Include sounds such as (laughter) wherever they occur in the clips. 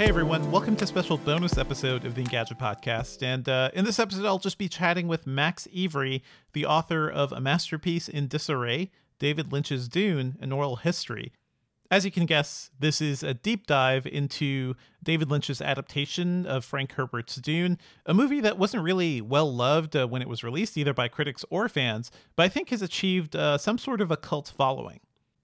Hey everyone, welcome to a special bonus episode of the Engadget Podcast. And uh, in this episode, I'll just be chatting with Max Evry, the author of A Masterpiece in Disarray, David Lynch's Dune, an oral history. As you can guess, this is a deep dive into David Lynch's adaptation of Frank Herbert's Dune, a movie that wasn't really well loved uh, when it was released, either by critics or fans, but I think has achieved uh, some sort of a cult following.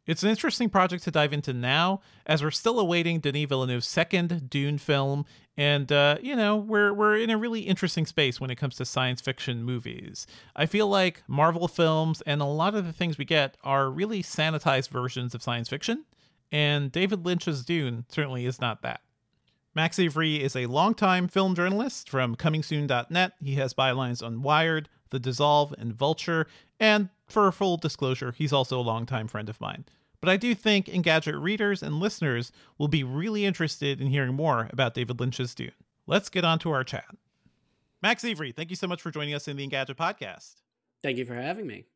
It's an interesting project to dive into now, as we're still awaiting Denis Villeneuve's second Dune film, and uh, you know we're we're in a really interesting space when it comes to science fiction movies. I feel like Marvel films and a lot of the things we get are really sanitized versions of science fiction, and David Lynch's Dune certainly is not that. Max Evry is a longtime film journalist from ComingSoon.net. He has bylines on Wired, The Dissolve, and Vulture, and for full disclosure, he's also a longtime friend of mine. But I do think Engadget readers and listeners will be really interested in hearing more about David Lynch's Dune. Let's get on to our chat. Max Evry, thank you so much for joining us in the Engadget podcast. Thank you for having me.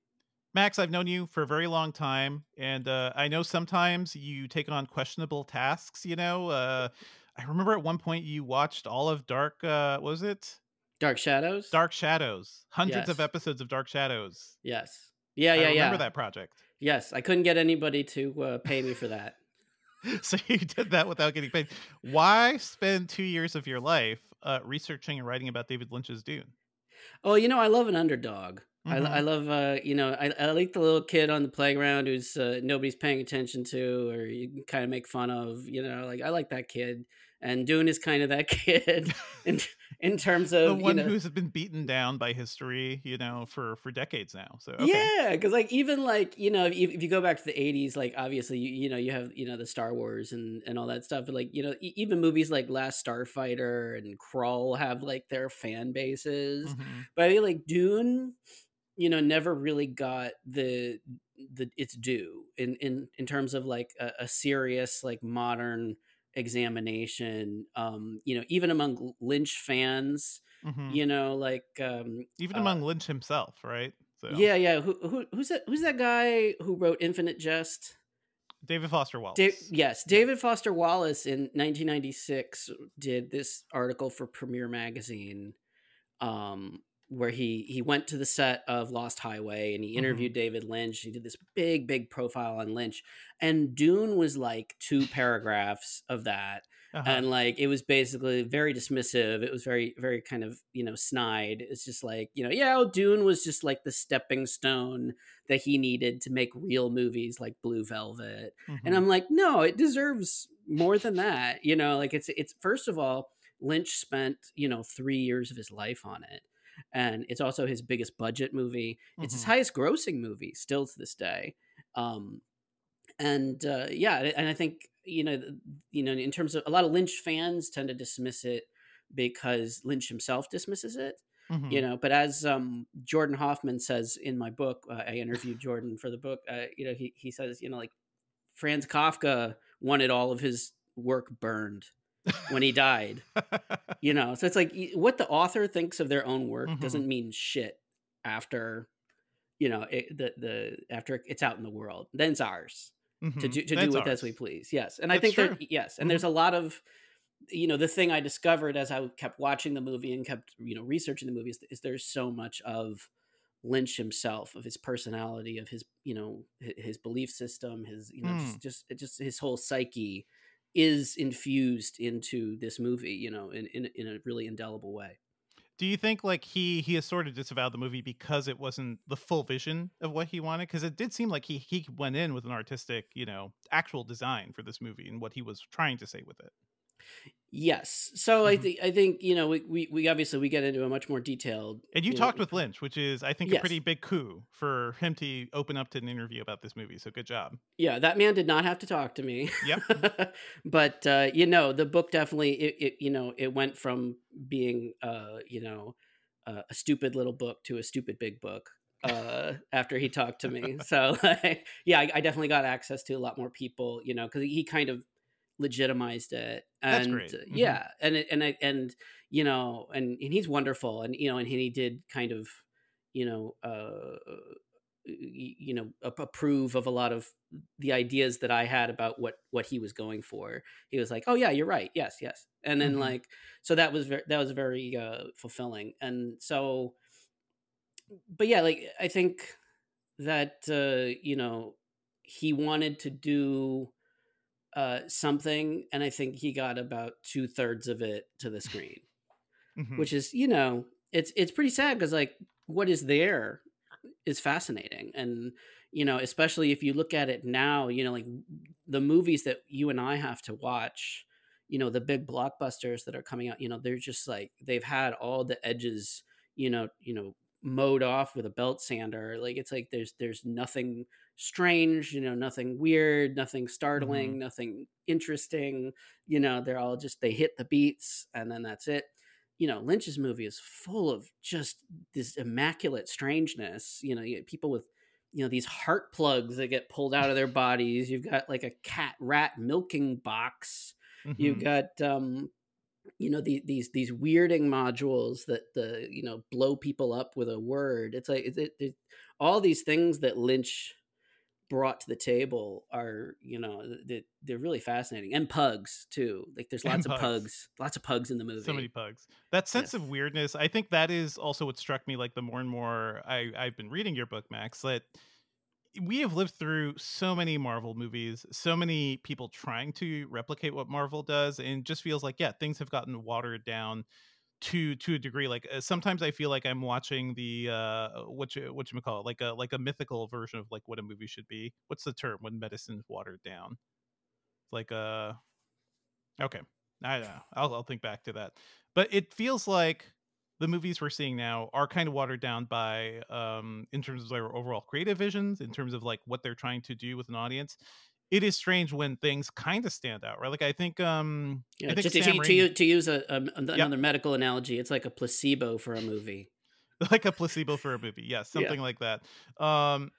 Max, I've known you for a very long time, and uh, I know sometimes you take on questionable tasks. You know, uh, I remember at one point you watched all of Dark. Uh, was it Dark Shadows? Dark Shadows. Hundreds yes. of episodes of Dark Shadows. Yes. Yeah, yeah, I yeah. Remember that project? Yes, I couldn't get anybody to uh, pay me for that. (laughs) so you did that without getting paid. Why spend two years of your life uh, researching and writing about David Lynch's Dune? Oh, you know, I love an underdog. Mm-hmm. I, I, love, uh, you know, I, I, like the little kid on the playground who's uh, nobody's paying attention to, or you kind of make fun of. You know, like I like that kid and Dune is kind of that (laughs) kid in in terms of the one you know, who's been beaten down by history, you know, for for decades now. So okay. yeah, because like even like you know if, if, you go back to the '80s, like obviously you, you know you have you know the Star Wars and and all that stuff, but like you know even movies like Last Starfighter and Krull have like their fan bases, mm-hmm. but I feel like Dune, you know, never really got the the its due in in in terms of like a, a serious like modern examination um you know even among lynch fans mm-hmm. you know like um even uh, among lynch himself right so. yeah yeah who, who who's that who's that guy who wrote infinite jest david foster wallace da- yes david foster wallace in 1996 did this article for premiere magazine um where he he went to the set of Lost Highway and he interviewed mm-hmm. David Lynch. He did this big big profile on Lynch, and Dune was like two paragraphs of that. Uh-huh. And like it was basically very dismissive. It was very, very kind of you know snide. It's just like you know, yeah, Dune was just like the stepping stone that he needed to make real movies like Blue Velvet. Mm-hmm. And I'm like, no, it deserves more than that. You know, like it's it's first of all, Lynch spent you know three years of his life on it and it's also his biggest budget movie. Mm-hmm. It's his mm-hmm. highest grossing movie still to this day. Um, and uh, yeah, and I think you know, you know, in terms of a lot of Lynch fans tend to dismiss it because Lynch himself dismisses it. Mm-hmm. You know, but as um, Jordan Hoffman says in my book, uh, I interviewed Jordan for the book. Uh, you know, he he says, you know, like Franz Kafka wanted all of his work burned when he died. (laughs) you know, so it's like what the author thinks of their own work mm-hmm. doesn't mean shit after you know it, the the after it's out in the world. Then it's ours mm-hmm. to do to do with ours. as we please. Yes, and That's I think true. that yes, and mm-hmm. there's a lot of you know the thing I discovered as I kept watching the movie and kept you know researching the movie is, is there's so much of Lynch himself, of his personality, of his you know his belief system, his you know Hmm. just just just his whole psyche is infused into this movie, you know, in in, in a really indelible way. Do you think like he he has sort of disavowed the movie because it wasn't the full vision of what he wanted? Because it did seem like he he went in with an artistic, you know, actual design for this movie and what he was trying to say with it. Yes, so I Mhm. think I think you know we, we we obviously we get into a much more detailed. And you know, talked with Lynch, which is I think a pretty big coup for him to open up to an interview about this movie. So good job. Yeah, that man did not have to talk to me. Yep. (laughs) but uh, you know, the book definitely it, it you know it went from being uh you know uh, a stupid little book to a stupid big book uh after he talked to me. (laughs) So (laughs) yeah, I, I definitely got access to a lot more people. You know, because he kind of legitimized it and That's great. uh, Mhm. yeah and it, and I, and you know and, and he's wonderful and you know and he did kind of you know uh you know approve of a lot of the ideas that I had about what what he was going for. He was like, "Oh yeah, you're right. Yes, yes." And then Mhm. like so that was very that was very uh fulfilling. And so but yeah, like I think that uh you know he wanted to do uh something and I think he got about two thirds of it to the screen Mhm. which is you know it's it's pretty sad because like what is there is fascinating and you know especially if you look at it now you know like the movies that you and i have to watch you know the big blockbusters that are coming out you know they're just like they've had all the edges you know you know mowed off with a belt sander like it's like there's there's nothing strange you know nothing weird nothing startling nothing interesting you know they're all just they hit the beats and then that's it. You know lynch's movie is full of just this immaculate strangeness you know you people with you know these heart plugs that get pulled out of their bodies. You've got like a cat rat milking box. You've Mhm. got um you know the, these these weirding modules that the you know blow people up with a word. It's like it, it, it- all these things that lynch brought to the table are you know they, they're really fascinating and pugs too like there's lots of pugs. pugs lots of pugs in the movie so many pugs. That sense of weirdness i think that is also what struck me like the more and more I, i've been reading your book max that we have lived through so many marvel movies so many people trying to replicate what marvel does and just feels like yeah things have gotten watered down to to a degree like uh, sometimes i feel like i'm watching the uh what you what you call it like a like a mythical version of like what a movie should be. What's the term when medicine's watered down? Like uh okay. I don't know I'll, I'll think back to that. But it feels like the movies we're seeing now are kind of watered down by um in terms of their overall creative visions in terms of like what they're trying to do with an audience it is strange when things kind of stand out right? Like i think um yeah, i think just to, Raimi- to, to use a, a, another medical analogy it's like a placebo for a movie. (laughs) Like a placebo for a movie yes Yeah. something like that. Um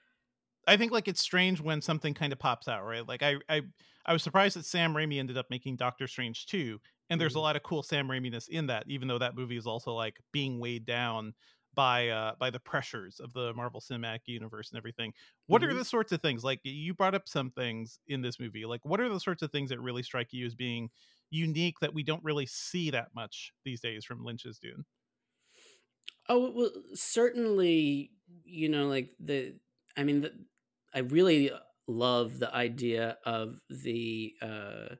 i think like it's strange when something kind of pops out right? Like i i i was surprised that sam raimi ended up making doctor strange 2 and there's a Mhm. lot of cool sam raiminess in that even though that movie is also like being weighed down by uh by the pressures of the marvel cinematic universe and everything what are Mhm. the sorts of things like you brought up some things in this movie like what are the sorts of things that really strike you as being unique that we don't really see that much these days from lynch's dune Oh well, certainly. You know, like the. I mean, the, I really love the idea of the uh,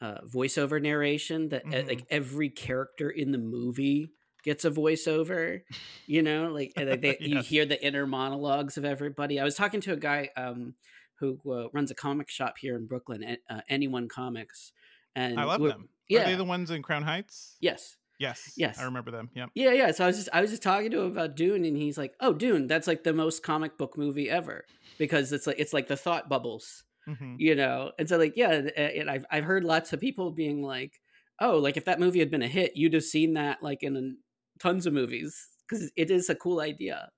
uh, voiceover narration. That uh, Mhm. like every character in the movie gets a voiceover. You know, like they, (laughs) you hear the inner monologues of everybody. I was talking to a guy um, who uh, runs a comic shop here in Brooklyn, uh, Anyone Comics, and i love them Yeah. are they the ones in crown heights yes. Yes. Yes. I remember them. Yeah. Yeah, yeah. So I was just I was just talking to him about Dune, and he's like, "Oh, Dune, that's like the most comic book movie ever because it's like it's like the thought bubbles, hmm you know." And so like, yeah, and- and I've I've heard lots of people being like, "Oh, like if that movie had been a hit, you'd have seen that like in tons of movies because it is a cool idea,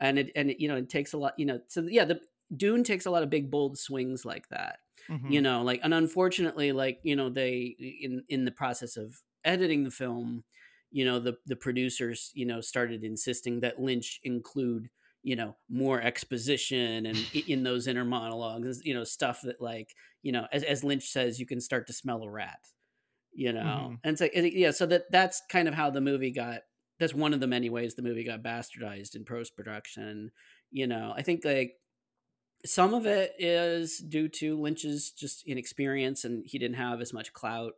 and it and it, you know it takes a lot, you know. So yeah, the Dune takes a lot of big bold swings like that hmm you know like and unfortunately like you know they in in the process of editing the film you know the the producers you know started insisting that lynch include you know more exposition and in those inner monologues you know stuff that like you know as, as lynch says you can start to smell a rat you know Mm-hmm. and so yeah so that that's kind of how the movie got that's one of the many ways the movie got bastardized in post production you know i think like some of it is due to lynch's just inexperience and he didn't have as much clout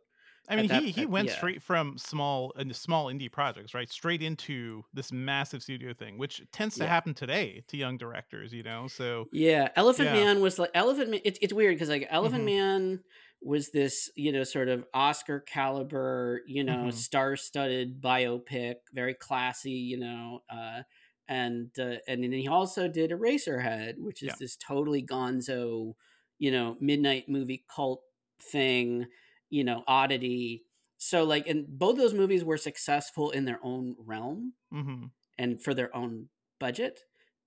I mean, that- he he at- went yeah. straight from small into small indie projects, right? Straight into this massive studio thing, which tends to Yeah. happen today to young directors, you know. So Yeah, Elephant Yeah. Man was like Elephant Man. It's it's weird because like Elephant Mhm. Man was this you know sort of Oscar caliber you know Mhm. star studded biopic, very classy, you know, uh, and uh, and then he also did Eraserhead, which is Yeah. this totally gonzo, you know, midnight movie cult thing, you know, oddity. So like, and both those movies were successful in their own realm hmm and for their own budget.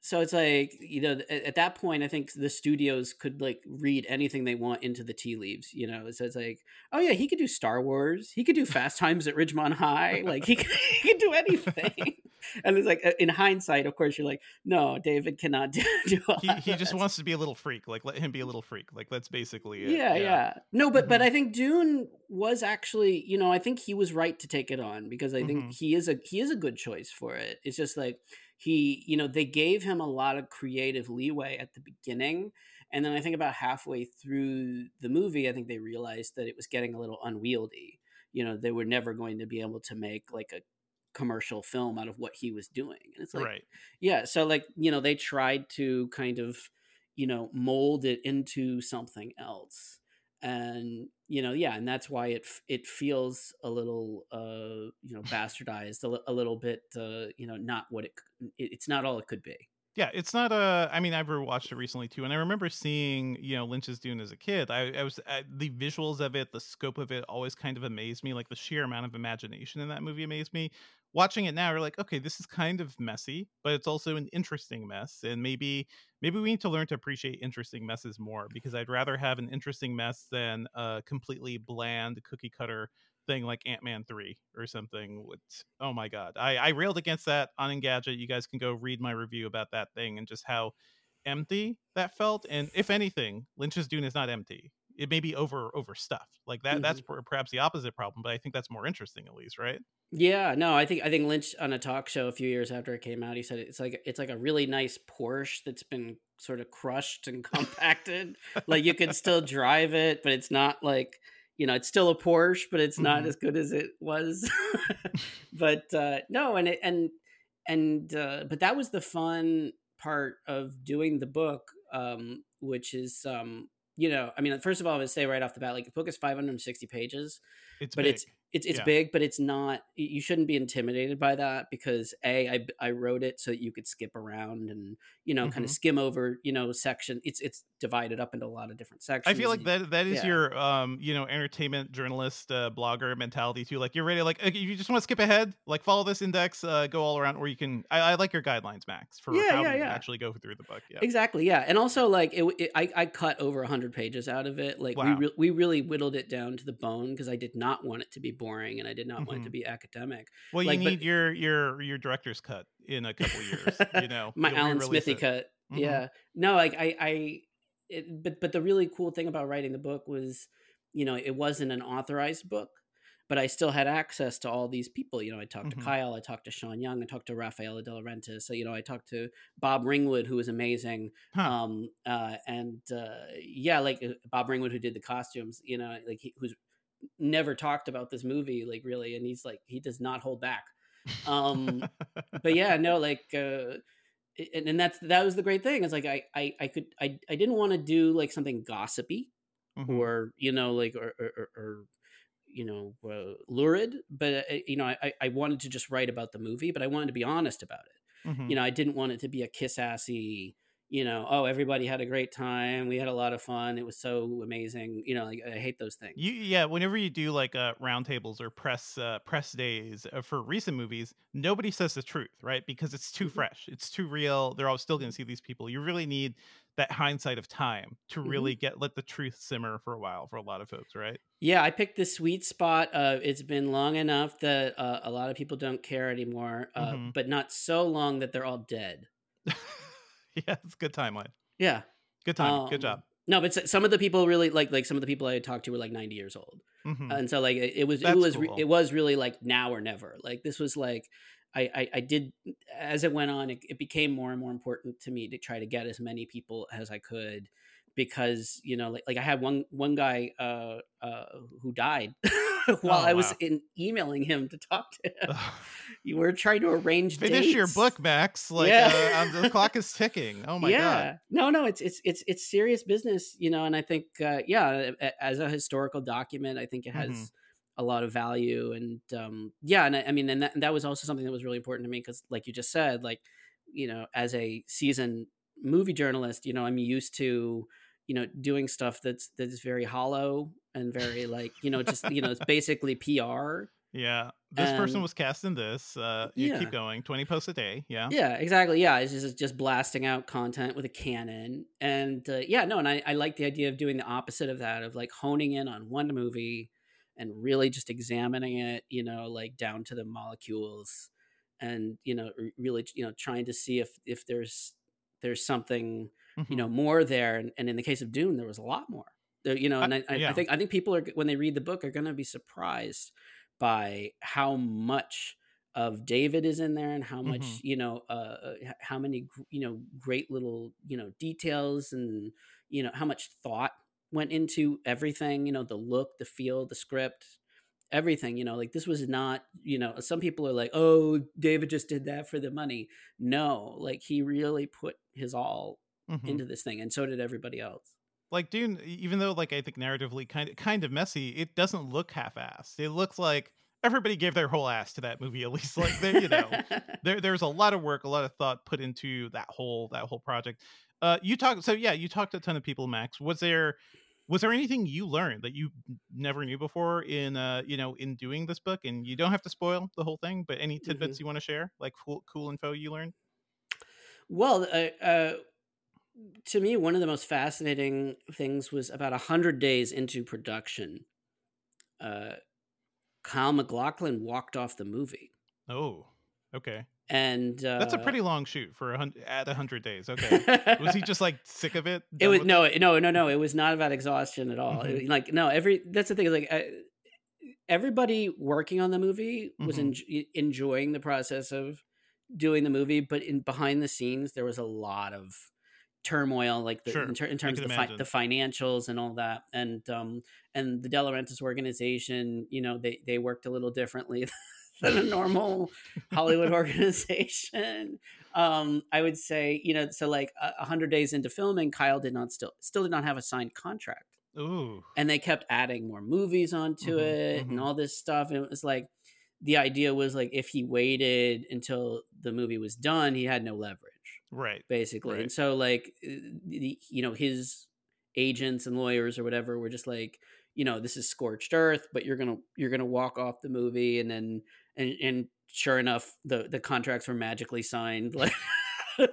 So it's like you know at, at that point I think the studios could like read anything they want into the tea leaves. You know, so it's like oh yeah he could do Star Wars, he could do Fast Times at Ridgemont High, like he could, (laughs) he could do anything. (laughs) and it's like uh, in hindsight, of course, you're like no, David cannot (laughs) do. do all he he just that. wants to be a little freak. Like let him be a little freak. Like that's basically it. yeah, yeah, No, but but Mhm. I think Dune was actually, you know, I think he was right to take it on because I think Mhm. he is a he is a good choice for it. It's just like he, you know, they gave him a lot of creative leeway at the beginning, and then I think about halfway through the movie, I think they realized that it was getting a little unwieldy. You know, they were never going to be able to make like a commercial film out of what he was doing. And it's like right. yeah, so like, you know, they tried to kind of, you know, mold it into something else. And, you know, yeah, and that's why it it feels a little uh, you know, (laughs) bastardized, a, a little bit uh, you know, not what it, it it's not all it could be. Yeah, it's not a. I mean, I've rewatched it recently too, and I remember seeing you know Lynch's Dune as a kid. I, I was I, the visuals of it, the scope of it, always kind of amazed me. Like the sheer amount of imagination in that movie amazed me. Watching it now, you're like, okay, this is kind of messy, but it's also an interesting mess, and maybe maybe we need to learn to appreciate interesting messes more because I'd rather have an interesting mess than a completely bland cookie cutter thing like Ant-Man 3 or something. With, oh my god. I, I railed against that on Engadget. You guys can go read my review about that thing and just how empty that felt. And if anything, Lynch's Dune is not empty. It may be over over overstuffed. Like that that's per- perhaps the opposite problem, but I think that's more interesting at least, right? Yeah, no, I think I think Lynch on a talk show a few years after it came out, he said it's like it's like a really nice Porsche that's been sort of crushed and (laughs) compacted. like you could still (laughs) drive it, but it's not like you know it's still a Porsche, but it's not Mhm. as good as it was. (laughs) but uh, no, and it, and and uh, but that was the fun part of doing the book, um, which is um, you know, I mean, first of all, I would say right off the bat, like the book is 560 pages It's but big. it's it's it's Yeah. big, but it's not. You shouldn't be intimidated by that because a I I wrote it so that you could skip around and you know kind of mm-hmm. skim over you know section. It's it's divided up into a lot of different sections. I feel like that that is yeah. your um you know entertainment journalist uh, blogger mentality too. Like you're ready like if you just want to skip ahead, like follow this index, uh, go all around, or you can. I, I like your guidelines, Max, for Yeah, how yeah, yeah. actually go through the book. Yeah, Exactly, yeah, and also like it, it I, I cut over hundred pages out of it. Like Wow. we re- we really whittled it down to the bone because I did not want it to be boring and I did not want it to be academic. well, like, you but- need your your your director's cut in a couple years. You (laughs) know, my Alan Smithee it. cut. Mhm. Yeah, no, like I, I, it, but but the really cool thing about writing the book was, you know, it wasn't an authorized book, but I still had access to all these people. You know, I talked Mhm. to Kyle, I talked to Sean Young, I talked to Rafaela De Laurentiis. So you know, I talked to Bob Ringwood, who was amazing. Huh. Um, uh, and uh, yeah, like uh, Bob Ringwood, who did the costumes. You know, like he, who's never talked about this movie, like really, and he's like he does not hold back. Um, but yeah, no, like, uh, and, and that's that was the great thing. It's like I I, I could I I didn't want to do like something gossipy Mhm. or you know like or or, or, or you know uh, lurid, but uh, you know I I wanted to just write about the movie, but I wanted to be honest about it. Mhm. You know, I didn't want it to be a kiss assy. You know, oh, everybody had a great time. We had a lot of fun. It was so amazing. You know, like I hate those things. You yeah, whenever you do like uh roundtables or press uh, press days uh, for recent movies, nobody says the truth, right? Because it's too Mhm. fresh, it's too real. They're all still going to see these people. You really need that hindsight of time to Mhm. really get let the truth simmer for a while for a lot of folks, right? Yeah, I picked the sweet spot. Uh, it's been long enough that uh, a lot of people don't care anymore, uh, Mhm. but not so long that they're all dead. (laughs) (laughs) yeah, it's a good timeline. Yeah. Good time. good Um, job. No, but some of the people really like like some of the people I talked to were like 90 years old. Mhm. and so like it, it was it was cool. it was really like now or never like this was like I, I i did as it went on it, it became more and more important to me to try to get as many people as i could because you know like like i had one one guy uh uh who died (laughs) (laughs) while Oh, i was wow. in emailing him to talk to him (laughs) you were trying to arrange Finish your book, Max. Like Yeah. uh, the (laughs) clock is ticking. Oh my yeah. god. No, no, it's it's it's it's serious business, you know, and I think uh yeah, as a historical document, I think it has Mhm. a lot of value and um yeah, and I, I mean and that, and that was also something that was really important to me cuz like you just said, like you know, as a seasoned movie journalist, you know, I'm used to you know doing stuff that's that's very hollow and very (laughs) like you know just you know it's basically PR Yeah. This person was cast in this. Uh, you Yeah. keep going. 20 posts a day. Yeah. Yeah, exactly. Yeah, it's just, just blasting out content with a cannon, and uh, yeah, no, and I, I like the idea of doing the opposite of that, of like honing in on one movie and really just examining it, you know, like down to the molecules, and you know, really, you know, trying to see if if there's there's something you Mhm. know more there, and, and in the case of Dune, there was a lot more. There, you know, and I, I, yeah. I think I think people are when they read the book are going to be surprised by how much of David is in there and how much Mhm. you know uh, uh, how many you know great little you know details and you know how much thought went into everything you know the look the feel the script everything you know like this was not you know some people are like oh David just did that for the money no like he really put his all Mhm. into this thing and so did everybody else like Dune, even though like I think narratively kind of kind of messy, it doesn't look half-assed. It looks like everybody gave their whole ass to that movie. At least like there, you know, (laughs) there there's a lot of work, a lot of thought put into that whole that whole project. Uh, you talked so yeah, you talked to a ton of people, Max. Was there was there anything you learned that you never knew before in uh you know in doing this book? And you don't have to spoil the whole thing, but any tidbits you want to share, like cool cool info you learned? Well, uh, uh, to me, one of the most fascinating things was about a hundred days into production. Uh, Kyle MacLachlan walked off the movie, Oh, okay, and uh, that's a pretty long shoot for a hundred at a hundred days. (laughs) Okay, was he just like sick of it? It was no, no, no, no. It was not about exhaustion at all. Mhm. It- like no, every that's the thing like uh, everybody working on the movie was Mhm. enj- enjoying the process of doing the movie, but in behind the scenes there was a lot of turmoil, like the, Sure, in, ter- in terms of the, fi- the financials and all that, and um and the De Laurentiis organization, you know, they they worked a little differently (laughs) than a normal Hollywood (laughs) organization. Um, I would say, you know, so like a hundred days into filming, Kyle did not still still did not have a signed contract, Ooh, and they kept adding more movies onto Mhm, it and mhm. all this stuff. And it was like the idea was like if he waited until the movie was done, he had no leverage right. basically. Right. And so like uh, the, you know his agents and lawyers or whatever were just like you know this is scorched earth, but you're gonna you're gonna walk off the movie and then and and sure enough the the contracts were magically signed (laughs) like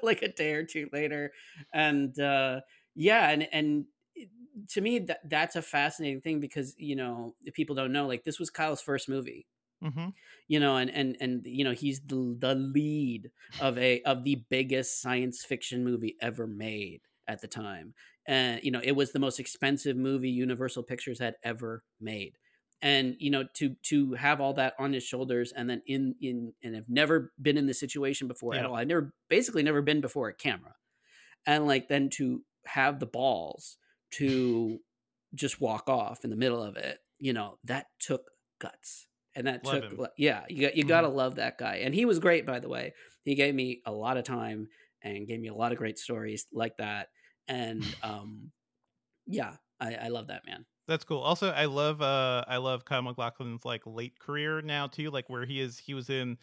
like a day or two later and uh yeah and and to me that that's a fascinating thing because you know if people don't know like this was Kyle's first movie Mm-hmm. you know and and and you know he's the, the lead of a of the biggest science fiction movie ever made at the time. And you know it was the most expensive movie universal pictures had ever made. And you know to to have all that on his shoulders and then in in and have never been in this situation before at all i've never basically never been before a camera. And like then to have the balls to (laughs) just walk off in the middle of it you know that took guts and that Love took him. yeah you got you Mhm. got to love that guy and he was great by the way he gave me a lot of time and gave me a lot of great stories like that and (laughs) um yeah i i love that man That's cool. Also, I love uh I love Kyle MacLachlan's like late career now too, like where he is he was in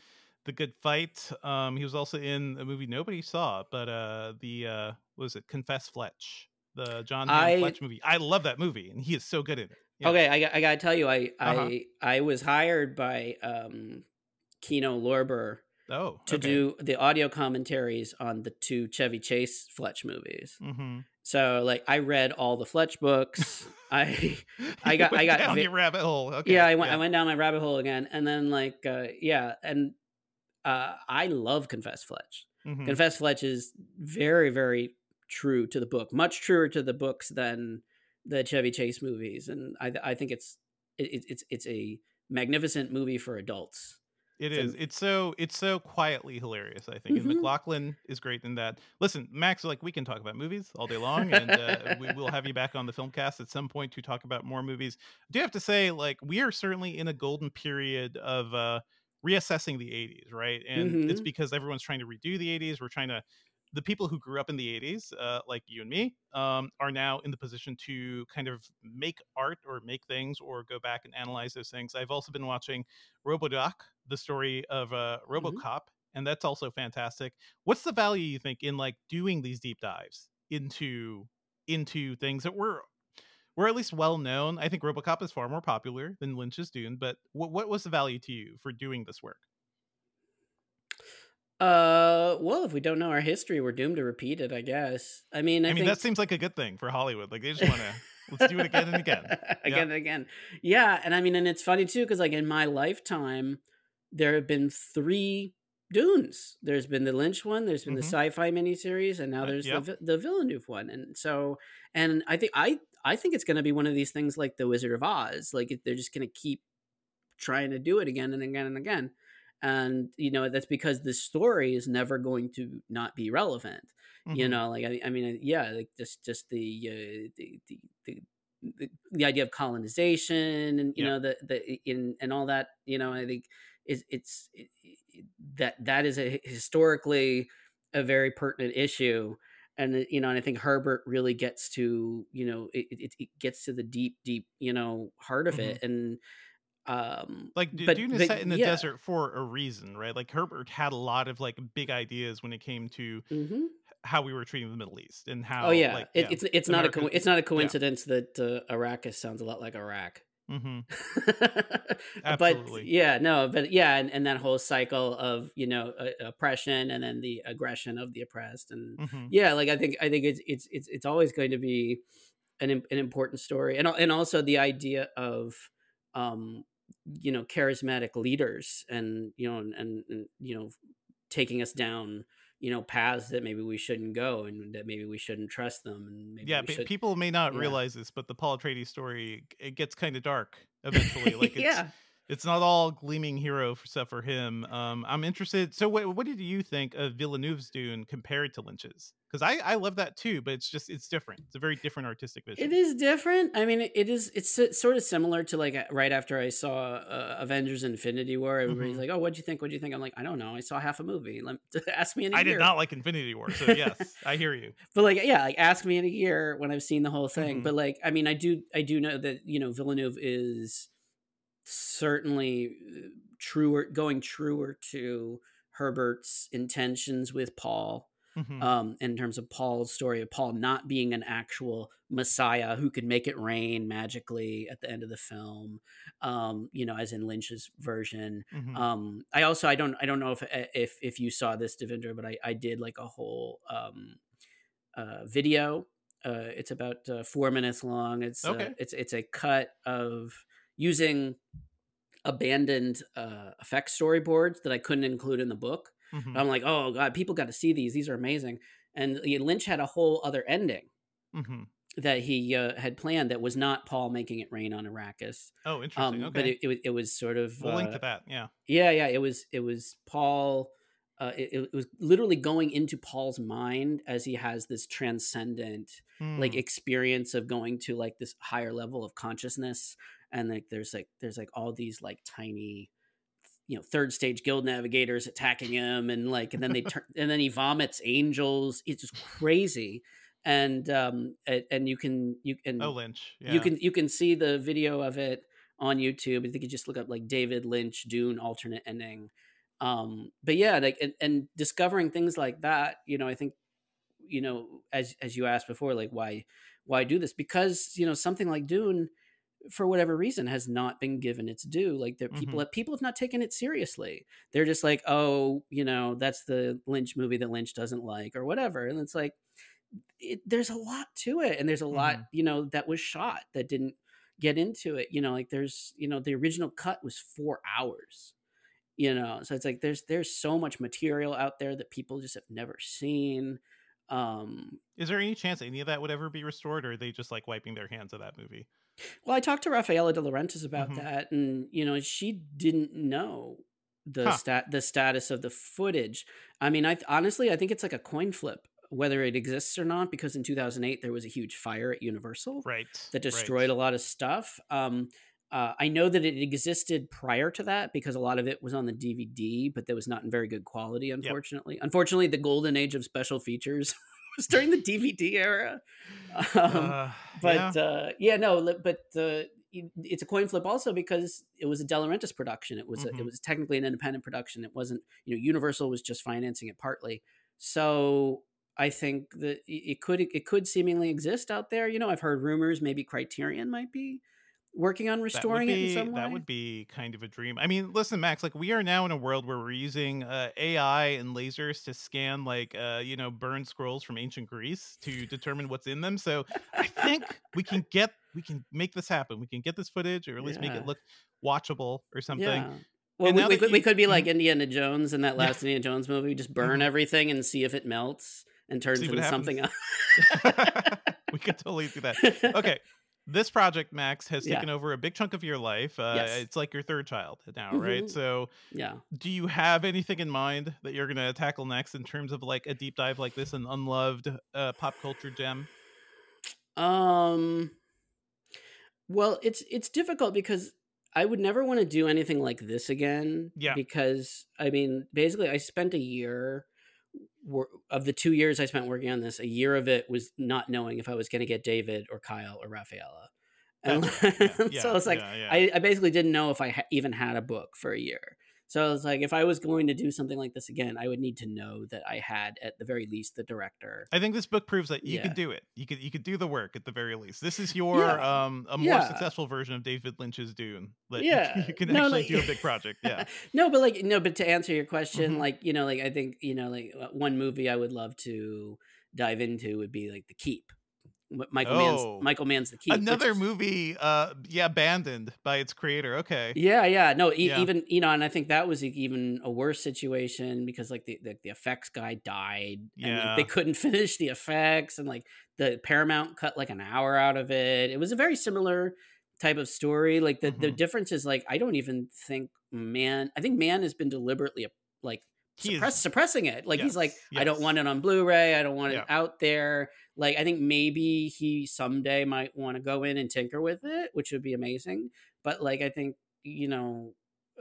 The Good Fight. Um he was also in a movie nobody saw, but uh the uh what was it Confess Fletch, the John I- Fletch movie. I love that movie and he is so good in it. Yeah. okay I, I gotta tell you i Uh-huh. i i was hired by um kino lorber Oh, to do the audio commentaries on the two chevy chase fletch movies hmm so like i read all the fletch books (laughs) i (laughs) I got- I got down vi- your rabbit hole. Okay. yeah i went i went down my rabbit hole again and then like uh yeah and uh i love confess fletch Mhm. confess fletch is very very true to the book, much truer to the books than the Chevy Chase movies, and I I think it's it, it's it's a magnificent movie for adults. It is. It's so it's so quietly hilarious. I think, mm-hmm. and MacLachlan is great in that. Listen, Max, like we can talk about movies all day long, and uh, we (laughs) will have you back on the film cast at some point to talk about more movies. I do have to say, like, we are certainly in a golden period of uh, reassessing the '80s, right? And mm-hmm. it's because everyone's trying to redo the '80s. We're trying to the people who grew up in the 80s, uh, like you and me, um, are now in the position to kind of make art or make things or go back and analyze those things. I've also been watching Robodoc, the story of uh, mm-hmm. RoboCop, mm-hmm. and that's also fantastic. What's the value you think in like doing these deep dives into into things that were were at least well known? I think RoboCop is far more popular than Lynch's Dune, but what what was the value to you for doing this work? Uh, well, if we don't know our history, we're doomed to repeat it, I guess. I mean, I, I mean think... that seems like a good thing for Hollywood. Like they just want to let's do it again and again, (laughs) again and again. Yeah, and I mean, and it's funny too because like in my lifetime, there have been three Dunes. There's been the Lynch one, there's been mm-hmm. the sci-fi miniseries, and now uh, there's uh, yep. the the Villeneuve one. And so, and I think I I think it's going to be one of these things like the Wizard of Oz. Like they're just going to keep trying to do it again and again and again and you know that's because the story is never going to not be relevant mm-hmm. you know like I, I, mean yeah like just just the, uh, the, the, the the the idea of colonization and you yeah. know the the in and all that you know i think is it's it, it, that that is a historically a very pertinent issue and uh, you know and i think herbert really gets to you know it, it, it gets to the deep deep you know heart of mm-hmm. it and um like but, dune is but, set in the yeah. desert for a reason right like herbert had a lot of like big ideas when it came to mm-hmm. how we were treating the middle east and how oh yeah, like, it, yeah it's it's America, not a co- it's not a coincidence yeah. that uh, arrakis sounds a lot like iraq mm-hmm. (laughs) but yeah no but yeah and, and that whole cycle of you know uh, oppression and then the aggression of the oppressed and mm-hmm. yeah like i think i think it's it's it's, it's always going to be an, an important story and and also the idea of um you know charismatic leaders and you know and, and, and you know taking us down you know paths that maybe we shouldn't go and that maybe we shouldn't trust them and yeah should, people may not yeah. realize this but the paul atreides story it gets kind of dark eventually (laughs) like it's, yeah it's not all gleaming hero stuff for him. Um, I'm interested. So, what, what did you think of Villeneuve's Dune compared to Lynch's? Because I, I love that too, but it's just it's different. It's a very different artistic vision. It is different. I mean, it is. It's sort of similar to like right after I saw uh, Avengers: Infinity War. Everybody's mm-hmm. like, "Oh, what'd you think? What'd you think?" I'm like, "I don't know. I saw half a movie. Let, (laughs) ask me in a I year." I did not like Infinity War, so yes, I hear you. (laughs) But like, yeah, like ask me in a year when I've seen the whole thing. Mm-hmm. But like, I mean, I do, I do know that you know Villeneuve is certainly uh, truer going truer to Herbert's intentions with Paul. Mm-hmm. Um, in terms of Paul's story of Paul not being an actual Messiah who could make it rain magically at the end of the film, um, you know, as in Lynch's version. Mm-hmm. Um, I also I don't I don't know if eh, if if you saw this Devindra, but I I did like a whole um, uh, video. Uh, it's about uh, four minutes long. It's uh, okay. it's it's a cut of using abandoned uh, effect storyboards that I couldn't include in the book. Mm-hmm. I'm like, oh god, people got to see these. These are amazing. And Lynch had a whole other ending mm-hmm. that he uh, had planned that was not Paul making it rain on Arrakis. Oh, interesting. Um, okay. But it, it, it, was sort of we'll uh, link to that. Yeah. Yeah, yeah. It was it was Paul. Uh, it, it, was literally going into Paul's mind as he has this transcendent mm. like hmm. experience of going to like this higher level of consciousness and like there's like there's like all these like tiny you know third stage guild navigators attacking him and like and then they turn and then he vomits angels. It's just crazy. And um and you can you can oh lynch yeah. you can you can see the video of it on youtube. I think you just look up like david lynch dune alternate ending. Um but yeah like and, and discovering things like that you know i think you know as as you asked before like why why do this? Because you know something like dune for whatever reason has not been given its due like that people mm-hmm. have, people have not taken it seriously they're just like oh you know that's the lynch movie that lynch doesn't like or whatever and it's like it, there's a lot to it and there's a mm-hmm. lot you know that was shot that didn't get into it you know like there's you know the original cut was four hours you know so it's like there's there's so much material out there that people just have never seen Um, Is there any chance any of that would ever be restored, or are they just like wiping their hands of that movie? Well, I talked to Rafaela De Laurentiis about Mhm. that, and you know, she didn't know the Huh. stat the status of the footage. I mean, I th- honestly, I think it's like a coin flip whether it exists or not, because in 2008 there was a huge fire at Universal Right. that destroyed a lot of stuff. Um, uh, I know that it existed prior to that because a lot of it was on the DVD, but that was not in very good quality, unfortunately. Unfortunately, the golden age of special features (laughs) was during the DVD era. Um, Uh, but yeah. Uh, yeah, no, but uh, it's a coin flip also because it was a De Laurentiis production. It was a, Mhm. it was technically an independent production. It wasn't you know Universal was just financing it partly. So I think that it could it could seemingly exist out there. You know, I've heard rumors maybe Criterion might be working on restoring be, it in some way. That would be kind of a dream. I mean, listen, Max, like we are now in a world where we're using uh, AI and lasers to scan like uh, you know, burned scrolls from ancient Greece to determine what's in them. So I think (laughs) we can get we can make this happen. We can get this footage or at least make it look watchable or something. Yeah. Well, we, we, could, we could be like Mhm. Indiana Jones in that Yeah. last Indiana Jones movie. Just burn Mhm. everything and see if it melts and turns into something else. (laughs) we could totally do that. (laughs) Okay. This project, Max, has Yeah. taken over a big chunk of your life. Uh, Yes. It's like your third child now, right? Mhm. So, Yeah. do you have anything in mind that you're going to tackle next in terms of like a deep dive like this, an unloved uh, pop culture gem? Um. Well, it's it's difficult because I would never want to do anything like this again. Yeah. Because I mean, basically, I spent a year. Of the two years I spent working on this, a year of it was not knowing if I was going to get David or Kyle or Rafaela, and right. Yeah, (laughs) so yeah, it's like yeah, yeah. I, I basically didn't know if I ha- even had a book for a year. So it's like if I was going to do something like this again, I would need to know that I had at the very least the director. I think this book proves that you Yeah. could do it. You could you could do the work at the very least. This is your Yeah. um a more Yeah. successful version of David Lynch's Dune. That Yeah. you can No, actually like- do a big project. Yeah. (laughs) no, but like no, but to answer your question, Mhm. like you know, like I think you know, like uh, one movie I would love to dive into would be like The Keep. Michael Oh. Mann's Michael Mann's The Keep. Another is- movie uh yeah, abandoned by its creator. Okay. Yeah, yeah, no, e- Yeah. even you know, and I think that was even a worse situation because like the the, the effects guy died, and Yeah. like, they couldn't (laughs) finish the effects, and like the Paramount cut like an hour out of it. It was a very similar type of story. Like the the Mhm. difference is like I don't even think Mann. I think Mann has been deliberately like suppress, suppressing it. Like he's like, Yes, I don't want it on Blu-ray. I don't want Yeah. it out there. Like I think maybe he someday might want to go in and tinker with it, which would be amazing. But like I think you know,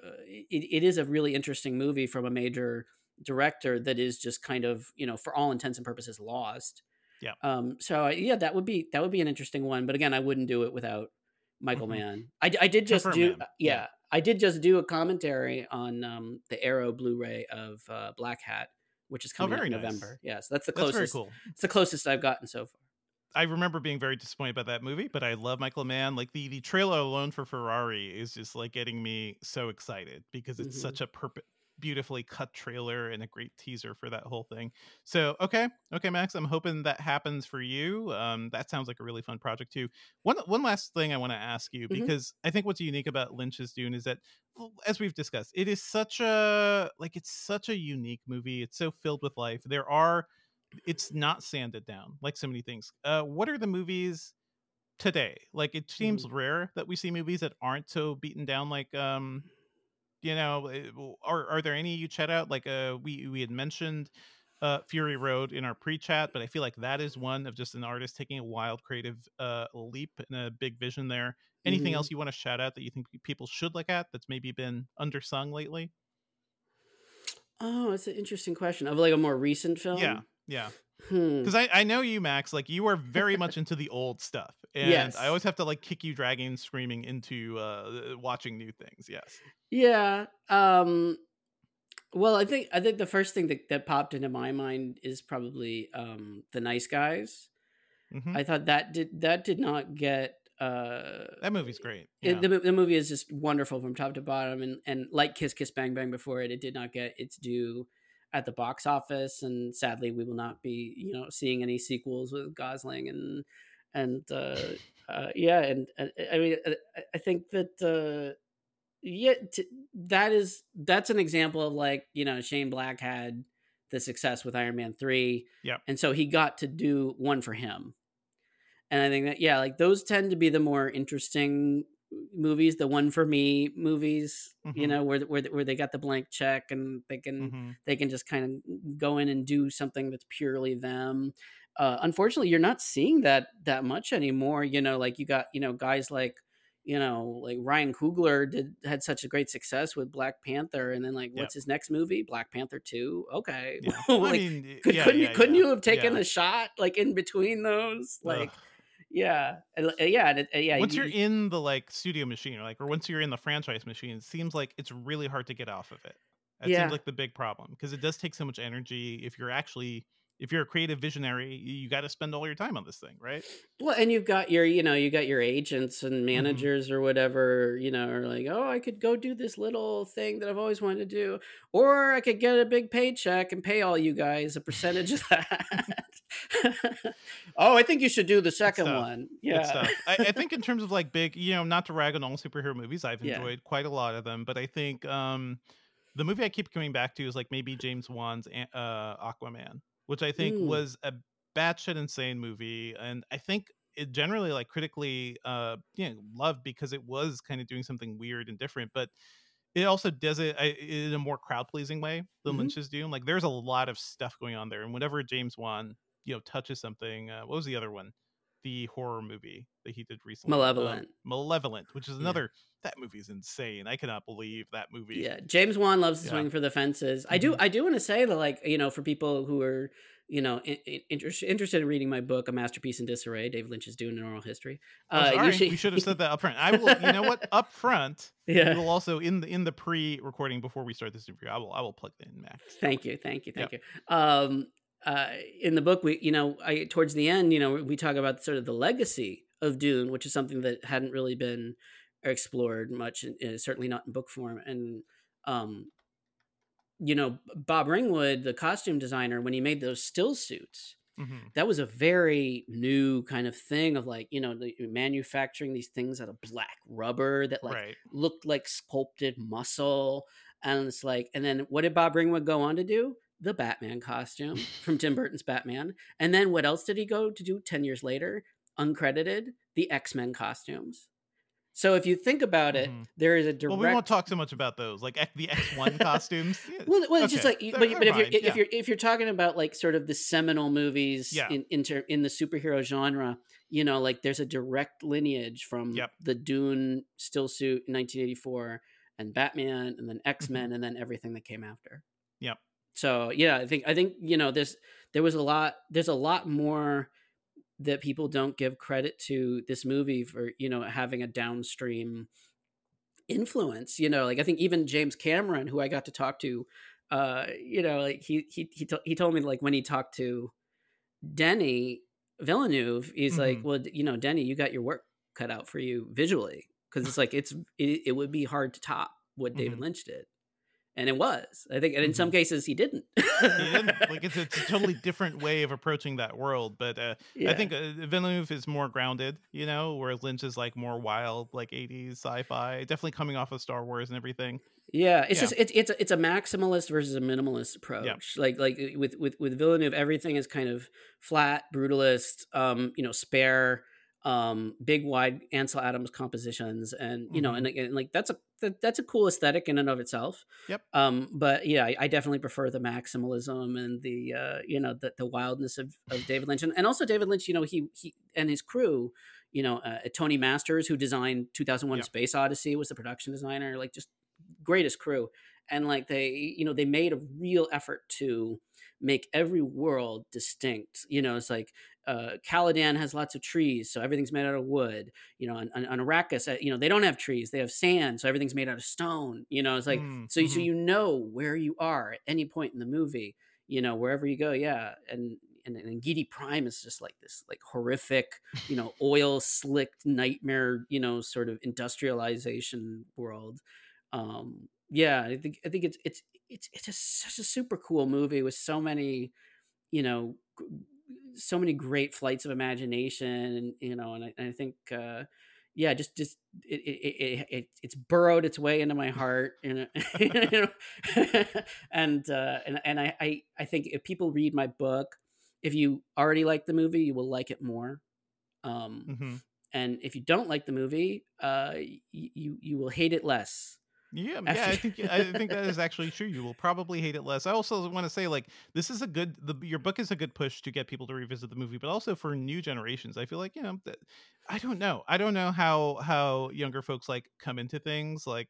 uh, it, it is a really interesting movie from a major director that is just kind of you know for all intents and purposes lost. Yeah. Um. So I- yeah, that would be that would be an interesting one. But again, I wouldn't do it without Michael Mhm. Mann. I did just Different do yeah, yeah. I did just do a commentary on um the Arrow Blu-ray of uh, Blackhat, which is coming Oh, very in nice. November. Yeah, so that's the closest. That's cool. It's the closest I've gotten so far. I remember being very disappointed by that movie, but I love Michael Mann. Like the the trailer alone for Ferrari is just like getting me so excited because it's Mhm. such a perp- beautifully cut trailer and a great teaser for that whole thing. So okay, okay, Max, I'm hoping that happens for you. Um, that sounds like a really fun project too. One one last thing I want to ask you Mhm. because I think what's unique about Lynch's Dune is that, as we've discussed, it is such a like it's such a unique movie. It's so filled with life. There are it's not sanded down like so many things. Uh, what are the movies today? Like it seems Mm-hmm. rare that we see movies that aren't so beaten down. Like um, you know, eh, are are there any you chat out? Like uh, we we had mentioned uh Fury Road in our pre-chat, but I feel like that is one of just an artist taking a wild creative uh leap and a big vision there. Anything Mhm. else you want to shout out that you think people should look at that's maybe been undersung lately? Oh, it's an interesting question of like a more recent film. Yeah, yeah. Hmm. because I, I know you max like you are very much into the old stuff and Yes. i always have to like kick you dragging screaming into uh watching new things yes Yeah. Um well, I think I think the first thing that, that popped into my mind is probably um The Nice Guys. Mhm. I thought that did that did not get uh that movie's great it- the, the movie is just wonderful from top to bottom and and like Kiss Kiss Bang Bang before it it did not get its due at the box office and sadly we will not be you know seeing any sequels with Gosling and and uh, (laughs) uh yeah and, and I mean I, I think that uh yeah t- that is that's an example of like you know Shane Black had the success with Iron Man 3. Yep. And so he got to do one for him. And I think that yeah, like those tend to be the more interesting movies, the one for me movies, mm-hmm. you know, where where where they got the blank check and they can mm-hmm. they can just kind of go in and do something that's purely them. Uh, unfortunately, you're not seeing that that much anymore. You know, like you got you know guys like you know like Ryan Coogler did had such a great success with Black Panther, and then like what's yep. his next movie? Black Panther two. Okay, yeah. (laughs) like, I mean, could, yeah, couldn't yeah, you couldn't you have taken a shot like in between those? Like. Ugh yeah uh, yeah uh, yeah once you're in the like studio machine or like or once you're in the franchise machine it seems like it's really hard to get off of it that seems like the big problem because it does take so much energy if you're actually if you're a creative visionary, you got to spend all your time on this thing, right? Well, and you've got your, you know, you got your agents and mm-hmm. managers mm-hmm. or whatever, you know, are like, oh, I could go do this little thing that I've always wanted to do, or I could get a big paycheck and pay all you guys a percentage of that. (laughs) oh, I think you should do the second one. Yeah, I, I, think in terms of like big, you know, not to rag on all superhero movies, I've enjoyed yeah. quite a lot of them, but I think um the movie I keep coming back to is like maybe James Wan's uh, Aquaman which I think mm. was a batshit insane movie, and I think it generally like critically uh you know loved because it was kind of doing something weird and different, but it also does it in a more crowd pleasing way than mm-hmm. Doing. Like there's a lot of stuff going on there, and whenever James Wan you know touches something, uh, what was the other one? The horror movie that he did recently, Malevolent. Um, Malevolent, which is another. Yeah. That movie is insane. I cannot believe that movie. Yeah, James Wan loves to yeah. swing for the fences. Mm-hmm. I do. I do want to say that, like you know, for people who are you know, in, in, interested in reading my book, A Masterpiece in Disarray, David Lynch's Dune an Oral History. Oh, uh, sorry. you, should... you should have said that up front. I will, you know what, (laughs) up front, yeah. We'll also in the in the pre-recording before we start this interview, I will I will plug in Max. Thank you, thank you, thank yep. you. Um, uh, in the book, we, you know, I towards the end, you know, we talk about sort of the legacy of Dune, which is something that hadn't really been explored much, uh, certainly not in book form, and um, you know, Bob Ringwood, the costume designer, when he made those still suits, mm-hmm. that was a very new kind of thing of like, you know, the, manufacturing these things out of black rubber that like right. looked like sculpted muscle. And it's like, and then what did Bob Ringwood go on to do? The Batman costume from Tim Burton's Batman. And then what else did he go to do 10 years later? Uncredited, the X Men costumes. So if you think about it, mm-hmm. there is a direct. Well, we won't talk so much about those, like the X one (laughs) costumes. Yeah. well, well, it's okay. just like, but, but if you're yeah. if you're if you're talking about like sort of the seminal movies yeah. in in, ter- in the superhero genre, you know, like there's a direct lineage from yep. the Dune still suit in 1984 and Batman, and then X Men, mm-hmm. and then everything that came after. Yep. So yeah, I think I think you know there's there was a lot there's a lot more that people don't give credit to this movie for you know having a downstream influence you know like i think even james cameron who i got to talk to uh you know like he he he, he told me like when he talked to denny villeneuve he's mm-hmm. like well you know denny you got your work cut out for you visually because it's like it's it, it, would be hard to top what david mm-hmm. lynch did and it was i think and in some mm-hmm. cases he didn't he didn't (laughs) like it's, it's, a totally different way of approaching that world but uh, yeah. i think uh, villeneuve is more grounded you know whereas lynch is like more wild like 80s sci-fi definitely coming off of star wars and everything yeah it's yeah. just it's it's a, it's a maximalist versus a minimalist approach yeah. like like with with with villeneuve everything is kind of flat brutalist um you know spare um big wide ansel adams compositions and you know mm-hmm. and, and, like that's a that, that's a cool aesthetic in and of itself. Yep. Um but yeah I, I definitely prefer the maximalism and the uh you know the, the wildness of, of david lynch. And, and also david lynch you know he he and his crew you know uh, tony masters who designed 2001 yep. space odyssey was the production designer like just greatest crew. And like they you know they made a real effort to make every world distinct. You know it's like uh, Caladan has lots of trees, so everything's made out of wood. You know, on, on, Arrakis, uh, you know, they don't have trees; they have sand, so everything's made out of stone. You know, it's like mm, so, mm-hmm. so you know where you are at any point in the movie. You know, wherever you go, yeah. And and, and Giedi Prime is just like this, like horrific, you know, oil slicked nightmare, you know, sort of industrialization world. Um, yeah, I think I think it's it's it's it's just such a super cool movie with so many, you know so many great flights of imagination and you know and I, and I think uh, yeah, just just it, it, it, it's burrowed its way into my heart, and you know, (laughs) (laughs) and uh, and and I, I I think if people read my book, if you already like the movie, you will like it more. Um, mm-hmm. And if you don't like the movie, uh, you you will hate it less. Yeah, yeah, I think I (laughs) think that is actually true. You will probably hate it less. I also want to say, like, this is a good. The, your book is a good push to get people to revisit the movie, but also for new generations. I feel like you know, that, I don't know. I don't know how how younger folks like come into things like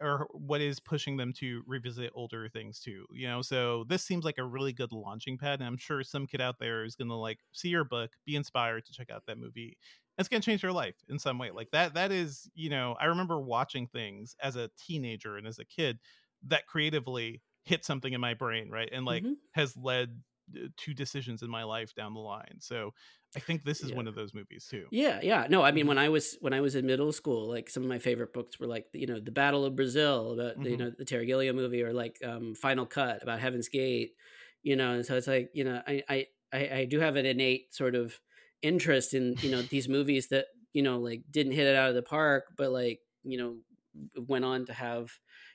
or what is pushing them to revisit older things too you know so this seems like a really good launching pad and i'm sure some kid out there is gonna like see your book be inspired to check out that movie it's going to change your life in some way like that that is you know i remember watching things as a teenager and as a kid that creatively hit something in my brain right and like mm-hmm. has led uh, to decisions in my life down the line so i think this is yeah. one of those movies too yeah yeah no i mean mm-hmm. when i was when i was in middle school like some of my favorite books were like you know the battle of brazil about mm-hmm. the, you know the terry gilliam movie or like um, final cut about heaven's gate you know and so it's like you know i i i, I do have an innate sort of interest in you know these movies that you know like didn't hit it out of the park but like you know went on to have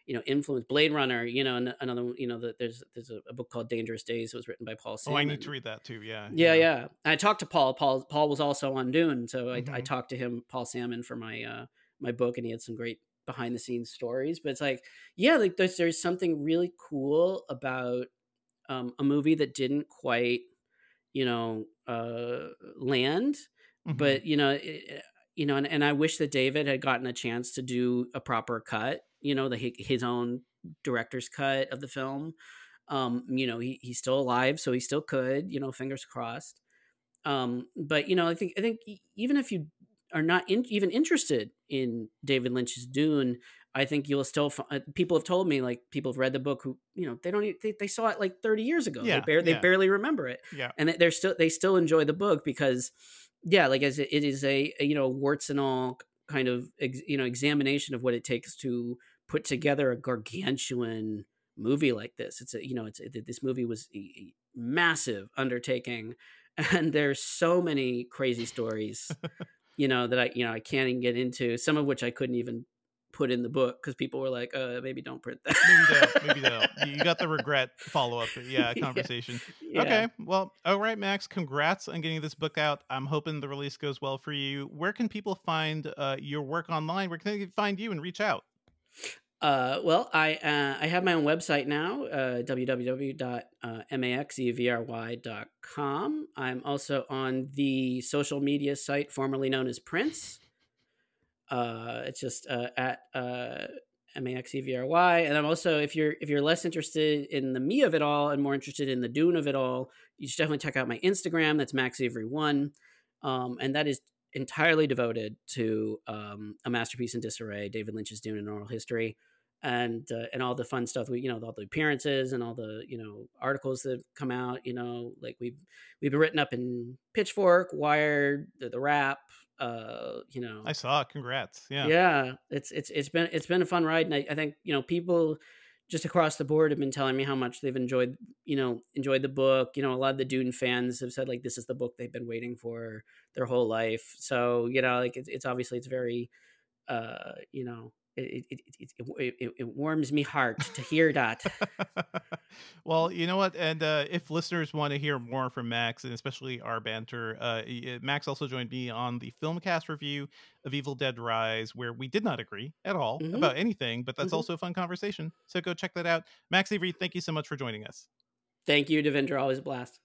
you know influence blade runner you know another you know that there's there's a, book called dangerous days it was written by paul Sammon. oh i need to read that too yeah yeah yeah, yeah. i talked to paul paul paul was also on dune so mm-hmm. I, I talked to him paul Sammon for my uh my book and he had some great behind the scenes stories but it's like yeah like there's, there's something really cool about um, a movie that didn't quite you know uh, land. Mm-hmm. But you know, it, you know, and, and I wish that David had gotten a chance to do a proper cut. You know, the his own director's cut of the film. Um, you know, he, he's still alive, so he still could. You know, fingers crossed. Um, but you know, I think I think even if you are not in, even interested in David Lynch's Dune, I think you'll still find, uh, people have told me like people have read the book who you know they don't they, they saw it like 30 years ago. Yeah, they, bar- they barely remember it. Yeah. And they're still they still enjoy the book because yeah like as it is a, a you know warts and all kind of ex, you know examination of what it takes to put together a gargantuan movie like this. It's a you know it's this movie was a massive undertaking. (laughs) And there's so many crazy stories (laughs) you know that I you know I can't even get into some of which I couldn't even put in the book because people were like, uh, maybe don't print that. maybe don't. Maybe don't. You got the (laughs) regret follow up. (laughs) Yeah, conversation. Yeah. Okay. Well, all right, Max. Congrats on getting this book out. I'm hoping the release goes well for you. Where can people find uh, your work online? Where can they find you and reach out? Uh, well, I uh, I have my own website now, uh, www.maxevry.com. I'm also on the social media site formerly known as Prince. Uh, it's just uh, at uh, M A X E V R Y. And I'm also if you're if you're less interested in the me of it all and more interested in the Dune of it all, you should definitely check out my Instagram. That's Max Evry One, um, and that is entirely devoted to um, a masterpiece in disarray, David Lynch's Dune and Oral History, and uh, and all the fun stuff. We you know all the appearances and all the you know articles that come out. You know like we've we've been written up in Pitchfork, Wired, the, the Wrap, uh, you know, I saw. it. Congrats. Yeah. Yeah. It's it's it's been it's been a fun ride, and I, I think you know people just across the board have been telling me how much they've enjoyed you know enjoyed the book. You know, a lot of the Dune fans have said like this is the book they've been waiting for their whole life. So you know, like it's, it's obviously it's very uh, you know it, it, it, it, it warms me heart to hear that. (laughs) well, you know what? And uh, if listeners want to hear more from Max, and especially our banter, uh, Max also joined me on the Filmcast review of Evil Dead Rise, where we did not agree at all mm-hmm. about anything, but that's mm-hmm. also a fun conversation. So go check that out. Max Evry, thank you so much for joining us. Thank you, Devindra. Always a blast.